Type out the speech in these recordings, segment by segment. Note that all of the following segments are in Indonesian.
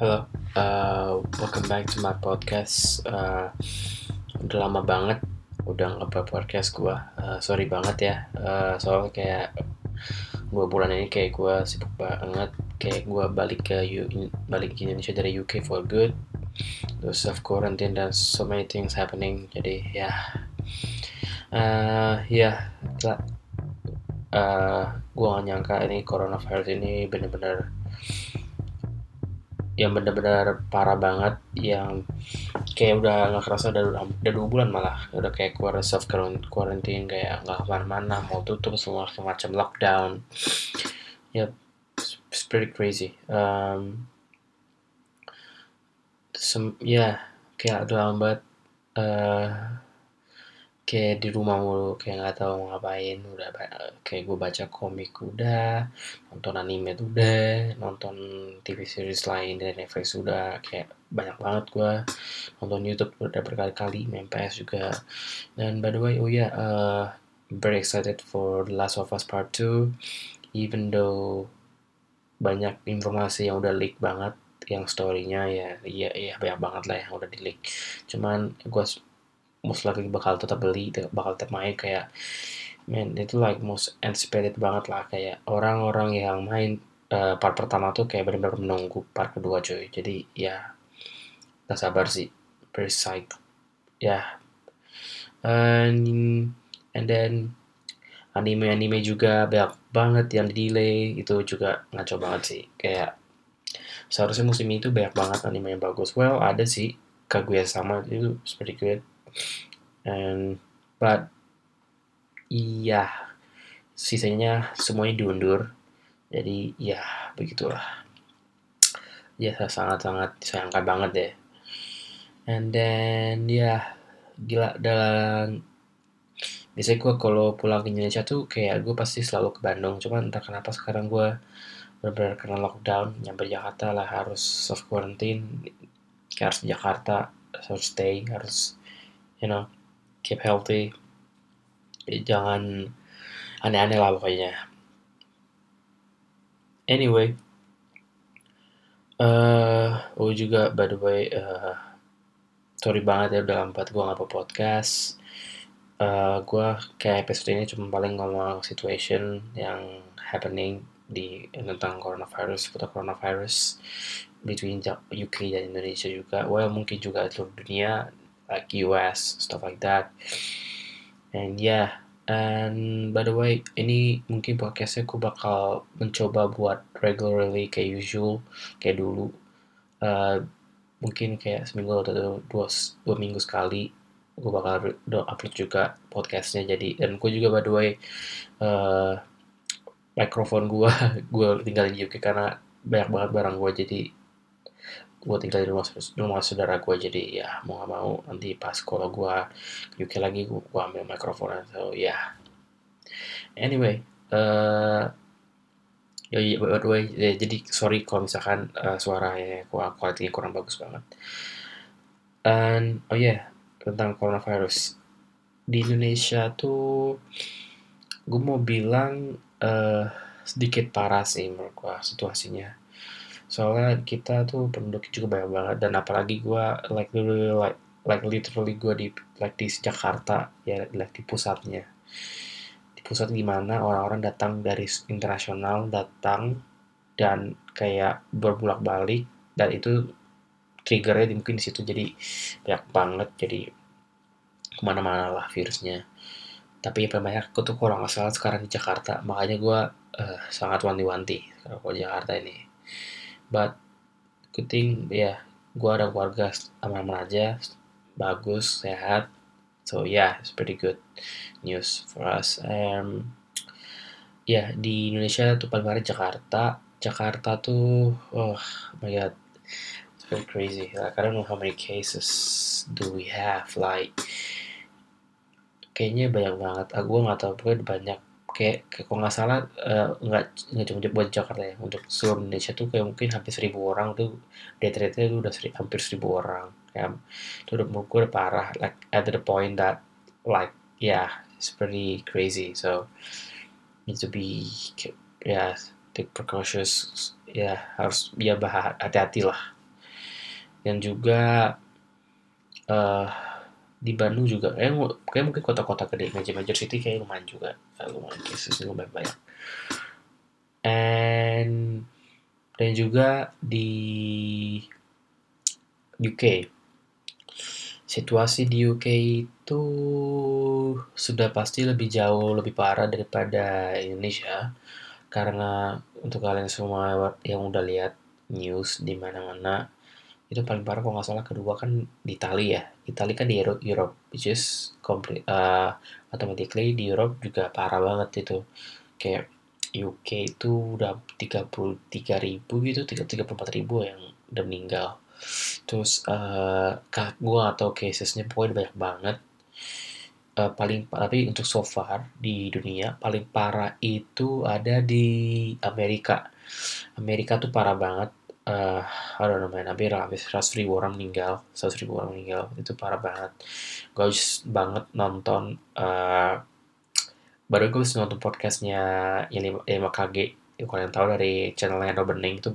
Halo, uh, welcome back to my podcast. Uh, udah lama banget, udah nggak podcast gue. Uh, sorry banget ya, uh, soalnya kayak gue bulan ini kayak gue sibuk banget. Kayak gue balik ke U balik ke Indonesia dari UK for good. Terus self quarantine dan so many things happening. Jadi ya, uh, ya, yeah, uh, gue gak nyangka ini coronavirus ini bener-bener yang benar-benar parah banget yang kayak udah nggak kerasa udah udah dua bulan malah udah kayak keluar self quarantine kayak nggak ke mana-mana mau tutup semua semacam lockdown. Ya yep, it's pretty crazy. Um, sem ya kayak udah lambat uh, kayak di rumah mulu kayak nggak tahu ngapain udah kayak gue baca komik udah nonton anime udah nonton TV series lain dari Netflix udah kayak banyak banget gue nonton YouTube udah berkali-kali main PS juga. Dan by the way oh ya yeah, uh, very excited for The Last of Us Part 2 even though banyak informasi yang udah leak banget yang storynya ya iya iya banyak banget lah yang udah di leak. Cuman gue likely bakal tetap beli bakal tetap main kayak man itu like most anticipated banget lah. Kayak orang-orang yang main uh, part pertama tuh kayak benar-benar menunggu part kedua cuy. Jadi ya gak sabar sih. Psyched. Ya. Yeah. and and then anime-anime juga banyak banget yang di delay itu juga ngaco banget sih. Kayak seharusnya musim itu banyak banget anime yang bagus. Well ada sih. Kaguya sama itu pretty good and but iya sisanya semuanya diundur. Jadi ya begitulah. Ya sangat-sangat disayangkan banget deh. And then ya gila dalam biasanya gue kalau pulang ke Indonesia tuh kayak gue pasti selalu ke Bandung. Cuman entah kenapa sekarang gue benar-benar kena lockdown nyampe Jakarta lah harus self quarantine harus di Jakarta harus stay harus you know keep healthy. Jangan aneh-aneh lah pokoknya. Anyway uh, oh juga by the way uh, sorry banget ya udah lama gue ngapa podcast. Uh, gue kayak episode ini cuma paling ngomong situation yang happening di tentang coronavirus putar coronavirus between UK dan Indonesia juga. Well mungkin juga seluruh dunia like US stuff like that. And yeah and by the way ini mungkin podcastnya aku bakal mencoba buat regularly kayak usual kayak dulu. Uh, mungkin kayak seminggu atau dua, dua minggu sekali gue bakal upload juga podcastnya. Jadi dan gue juga by the way uh, mikrofon gue gue tinggal di UK karena banyak banget barang gue jadi gue tinggal di rumah, rumah saudara gue jadi ya mau gak mau nanti pas kalau gue ke lagi gue, ambil mikrofon so ya. Yeah. anyway uh, ya yeah, by the way ya, jadi sorry kalau misalkan uh, suaranya kualitasnya kurang bagus banget. And oh ya yeah, tentang coronavirus. Di Indonesia tuh gue mau bilang uh, sedikit parah sih menurut gue situasinya soalnya kita tuh penduduk juga banyak banget. Dan apalagi gue like literally like like literally gue di like di Jakarta. Ya like di pusatnya. Di pusat gimana orang-orang datang dari internasional datang dan kayak berbulak balik dan itu triggernya mungkin di situ. Jadi banyak banget. Jadi ke mana-mana lah virusnya. Tapi yang banyak aku tuh kurang masalah sekarang di Jakarta. Makanya gue uh, sangat wanti-wanti kalau Jakarta ini but good thing ya yeah, gue ada keluarga aman-aman aja bagus sehat. So yeah it's pretty good news for us. Um, ya yeah, di Indonesia tuh paling banyak Jakarta. Jakarta tuh oh my god it's very crazy. Like I don't know how many cases do we have like kayaknya banyak banget. Aku ah, nggak tahu pokoknya banyak kayak, kayak kalau nggak salah uh, nggak cuma buat Jakarta ya untuk seluruh Indonesia tuh kayak mungkin hampir seribu orang tuh death rate-nya tuh udah seri, hampir seribu orang ya. Itu udah menurut gue udah parah like at the point that like yeah it's pretty crazy so need to be yeah, take precautions ya yeah, harus ya hati-hati lah. Dan juga uh, di Bandung juga. Kayak, kayak mungkin kota-kota gede major major city kayak lumayan juga. Lumayan cases lumayan banyak. And dan juga di UK situasi di UK itu sudah pasti lebih jauh lebih parah daripada Indonesia. Karena untuk kalian semua yang udah lihat news di mana-mana itu paling parah kalau nggak salah kedua kan di Italia ya. Italia kan di Europe, Europe which is complete uh, automatically di Europe juga parah banget itu. Kayak UK itu udah 33 ribu gitu 34 ribu yang udah meninggal. Terus uh, gue atau casesnya pokoknya banyak banget. Uh, paling tapi untuk so far di dunia paling parah itu ada di Amerika. Amerika tuh parah banget uh, I don't know man. Hampir habis 100 ribu orang meninggal. 100 ribu orang meninggal. Itu parah banget. Gue banget nonton uh, baru gue bisa nonton podcastnya yang 5, 5KG yang kalian tahu dari channelnya Endo Bening itu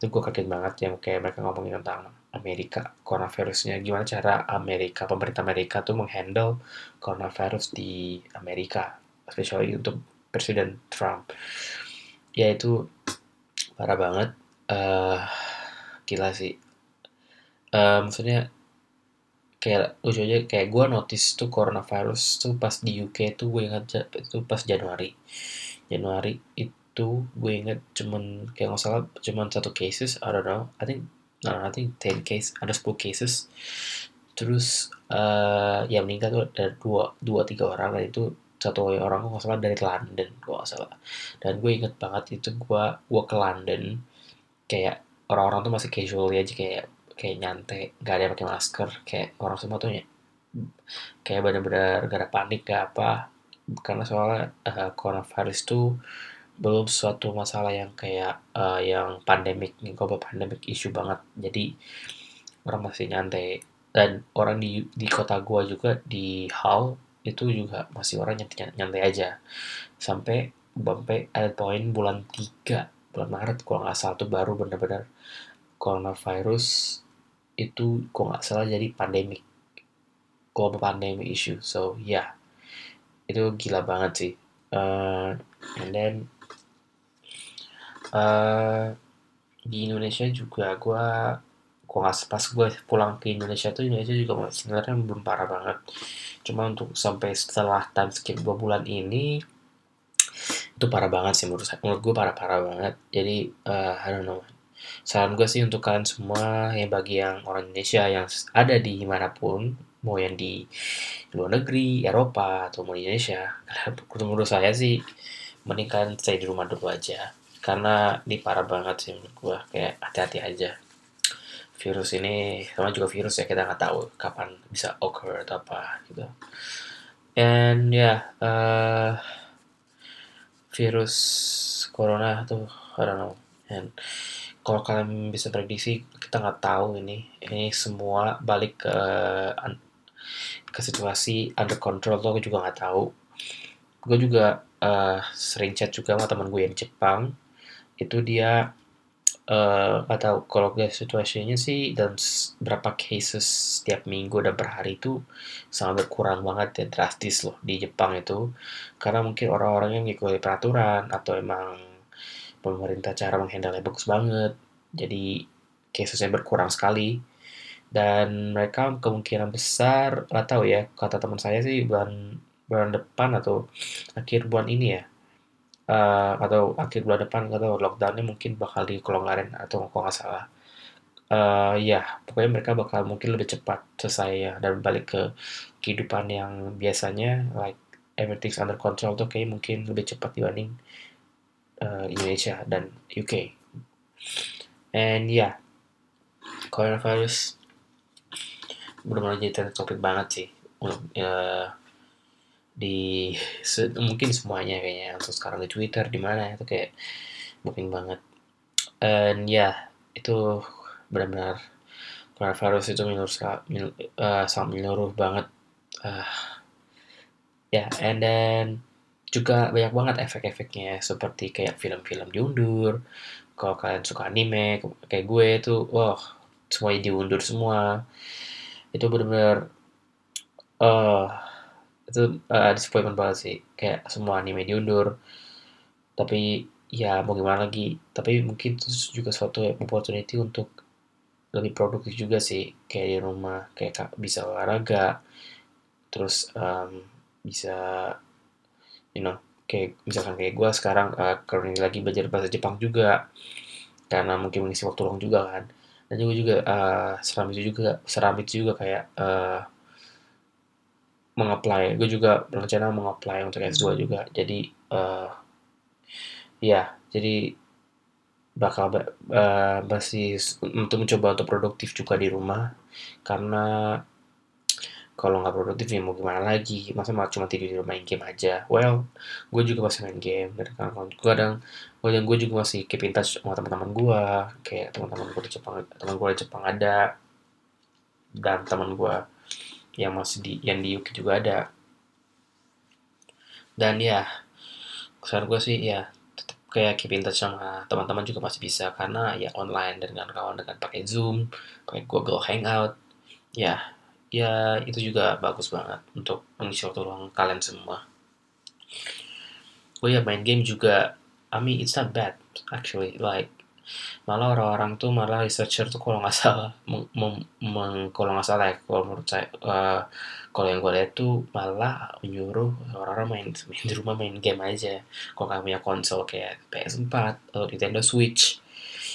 itu gue kaget banget yang kayak mereka ngomongin tentang Amerika coronavirusnya. Gimana cara Amerika pemerintah Amerika tuh menghandle coronavirus di Amerika especially untuk Presiden Trump. Ya itu parah banget uh, gila sih. Uh, maksudnya kayak lucu aja kayak gue notice tuh coronavirus tuh pas di UK tuh gue ingat itu pas Januari. Januari itu gue inget cuman kayak nggak salah cuman satu cases I don't know I think no, I think 10 case ada 10 cases. Terus uh, yang meninggal tuh ada dua dua tiga orang dan itu satu orang nggak salah dari London gue nggak salah. Dan gue inget banget itu gue gue ke London kayak orang-orang tuh masih casual aja kayak kayak nyantai gak ada pakai masker kayak orang semua tuh ya kayak benar-benar gak ada panik gak apa. Karena soalnya uh, coronavirus tuh belum suatu masalah yang kayak uh, yang pandemik nih global pandemic issue banget. Jadi orang masih nyantai. Dan orang di di kota gua juga di Hull itu juga masih orang nyantai, nyantai aja. Sampai sampai ada poin bulan 3 bulan Maret gua nggak salah tuh baru benar-benar coronavirus itu kok nggak salah jadi pandemic global pandemic issue. So yeah, itu gila banget sih. Uh, and then uh, di Indonesia juga gue kok nggak pas gue pulang ke Indonesia tuh Indonesia juga sebenarnya belum parah banget. Cuma untuk sampai setelah time dua bulan ini itu parah banget sih menurut menurut gue parah parah banget jadi uh, I don't know Saran gue sih untuk kalian semua yang bagi yang orang Indonesia yang ada di mana pun, mau yang di luar negeri, Eropa, atau mau di Indonesia, menurut saya sih mending kalian stay di rumah dulu aja. Karena ini parah banget sih menurut gue, kayak hati-hati aja. Virus ini, sama juga virus ya, kita nggak tahu kapan bisa occur atau apa gitu. And ya, yeah, uh, virus corona tuh, I don't. And kalau kalian bisa prediksi kita nggak tahu ini. Ini semua balik ke ke situasi under control tuh aku juga nggak tahu. Gue juga uh, sering chat juga sama teman gue yang Jepang. Itu dia nggak tahu. Kalau gue situasinya sih dalam berapa cases setiap minggu dan per hari itu sangat berkurang banget ya drastis loh di Jepang itu. Karena mungkin orang-orang yang ngikutin peraturan atau emang pemerintah cara menghandle bagus banget jadi casesnya berkurang sekali. Dan mereka kemungkinan besar nggak tahu ya kata teman saya sih bulan bulan depan atau akhir bulan ini ya uh, atau akhir bulan depan atau lockdownnya mungkin bakal dikelonggarin atau kok nggak salah uh, ya pokoknya mereka bakal mungkin lebih cepat selesai ya dan balik ke kehidupan yang biasanya like everything's under control tuh kayak mungkin lebih cepat dibanding uh, Indonesia dan UK. And ya, yeah, coronavirus benar-benar jadi topik banget sih untuk uh, di se mungkin semuanya kayaknya untuk sekarang di Twitter di mana itu kayak booming banget. And ya, yeah, itu benar-benar coronavirus itu menurut uh, sangat menyeluruh banget. Uh, ya, yeah, and then juga banyak banget efek-efeknya seperti kayak film-film diundur kalau kalian suka anime kayak gue tuh wah semuanya diundur semua itu benar-benar uh, itu uh, disappointment banget sih. Kayak semua anime diundur. Tapi ya mau gimana lagi. Tapi mungkin itu juga suatu opportunity untuk lebih produktif juga sih. Kayak di rumah kayak bisa olahraga. Terus um, bisa you know kayak misalkan kayak gue sekarang uh, currently lagi belajar bahasa Jepang juga. Karena mungkin mengisi waktu luang juga kan. Dan juga juga uh, seram itu juga seram itu juga kayak uh, mengapply. Gue juga berencana mengapply untuk S2 juga. Jadi uh, ya jadi bakal uh, masih untuk mencoba untuk produktif juga di rumah. Karena kalau nggak produktif ya mau gimana lagi? Masa malah cuma tidur di rumah main game aja? Well gue juga masih main game dan kan. Gue kadang kadang gue juga masih keep in touch sama teman-teman gue kayak teman-teman gue di Jepang teman gue di Jepang ada dan teman gue yang masih di yang di UK juga ada dan ya kesan gue sih ya tetap kayak keep in touch sama teman-teman juga masih bisa karena ya online dengan kawan dengan pakai Zoom pakai Google Hangout ya ya itu juga bagus banget untuk mengisi waktu luang kalian semua. Oh ya main game juga, I mean it's not bad actually like malah orang-orang tuh malah researcher tuh kalau nggak salah meng, meng, kalau nggak salah ya kalau menurut saya uh, kalau yang gue lihat tuh malah menyuruh orang-orang main main di rumah main game aja. Kalau nggak punya konsol kayak PS4 atau Nintendo Switch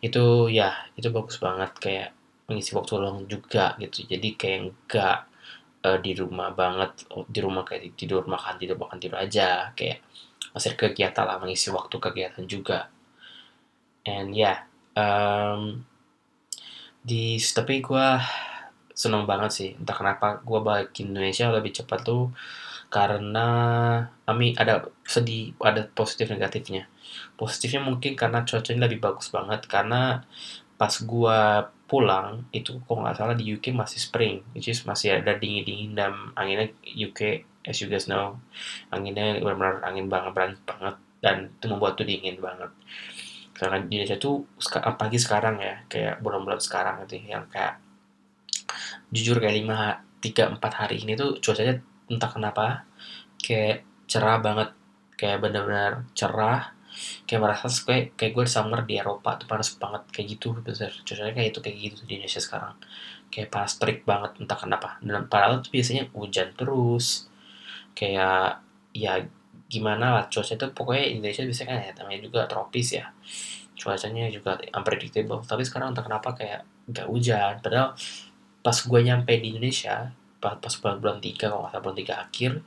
itu ya itu bagus banget kayak mengisi waktu luang juga gitu. Jadi kayak enggak uh, di rumah banget di rumah kayak tidur makan tidur makan tidur aja. Kayak masih kegiatan lah mengisi waktu kegiatan juga and yeah, um, di tapi gue seneng banget sih. Entah kenapa gue balik ke Indonesia lebih cepat tuh karena kami ada sedih ada positif negatifnya. Positifnya mungkin karena cuacanya lebih bagus banget. Karena pas gua pulang itu kok nggak salah di UK masih spring which is masih ada dingin dingin dan anginnya UK as you guys know anginnya benar-benar angin banget banget banget. Dan itu membuat tuh dingin banget di Indonesia tuh pagi sekarang ya kayak bulan-bulan sekarang gitu yang kayak jujur kayak lima tiga empat hari ini tuh cuacanya entah kenapa kayak cerah banget kayak benar-benar cerah kayak merasa kayak kayak gue summer di Eropa tuh panas banget kayak gitu besar cuacanya kayak itu kayak gitu di Indonesia sekarang. Kayak panas terik banget entah kenapa. Dan padahal tuh biasanya hujan terus kayak ya gimana lah cuaca itu pokoknya Indonesia bisa kan ya namanya juga tropis ya. Cuacanya juga unpredictable. Tapi sekarang entah kenapa kayak nggak hujan. Padahal pas gue nyampe di Indonesia pas bulan-bulan tiga kalau nggak bulan tiga akhir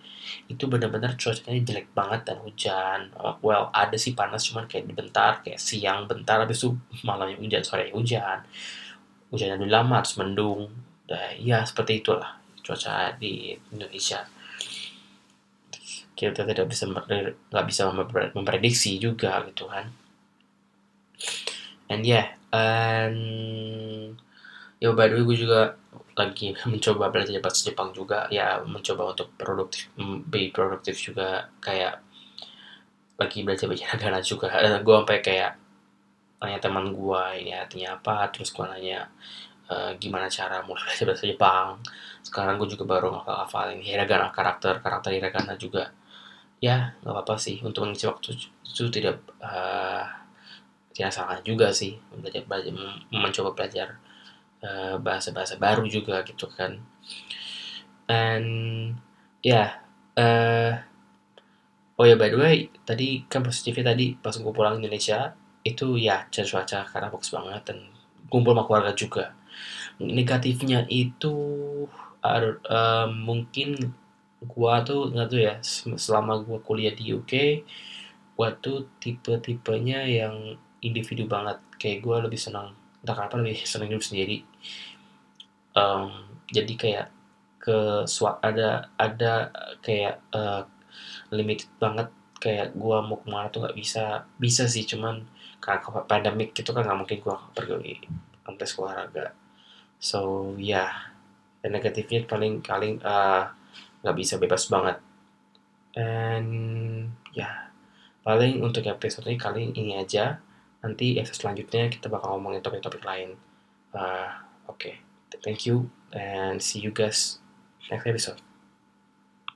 itu benar-benar cuacanya jelek banget dan hujan. Uh, well ada sih panas cuman kayak bentar kayak siang bentar habis itu malamnya hujan sore hujan. Hujannya dulu lama harus mendung. Dan ya seperti itulah cuaca di Indonesia kita tidak bisa nggak bisa memprediksi juga gitu kan. And yeah and ya by the way gue juga lagi mencoba belajar bahasa Jepang juga. Ya mencoba untuk produktif be produktif juga. Kayak lagi belajar bahasa negara juga. Dan gue sampai kayak tanya teman gue ini artinya apa? Terus gue nanya e, gimana cara mulai belajar bahasa Jepang? Sekarang gue juga baru ngafal ini hiragana karakter karakter hiragana juga ya nggak apa-apa sih. Untuk mengisi waktu itu tidak uh, tidak salah juga sih belajar, belajar mencoba belajar Eh, bahasa-bahasa uh, baru juga gitu kan. And ya yeah, uh, oh ya by the way tadi kan positifnya tadi pas gue pulang Indonesia itu ya cuaca karena bagus banget dan kumpul sama keluarga juga. Negatifnya itu uh, mungkin gua tuh nggak tuh ya selama gua kuliah di UK gua tuh tipe-tipenya yang individu banget. Kayak gua lebih senang entah kenapa lebih seneng hidup sendiri. Um, jadi kayak ke ada ada kayak uh, limit banget. Kayak gua mau ke mana tuh nggak bisa bisa sih. Cuman karena pandemik itu kan nggak mungkin gua pergi kontes olahraga so ya yeah. dan negatifnya paling paling eh, nggak bisa bebas banget and ya yeah. paling untuk episode ini kali ini aja nanti episode selanjutnya kita bakal ngomongin topik-topik lain uh, oke okay. thank you and see you guys next episode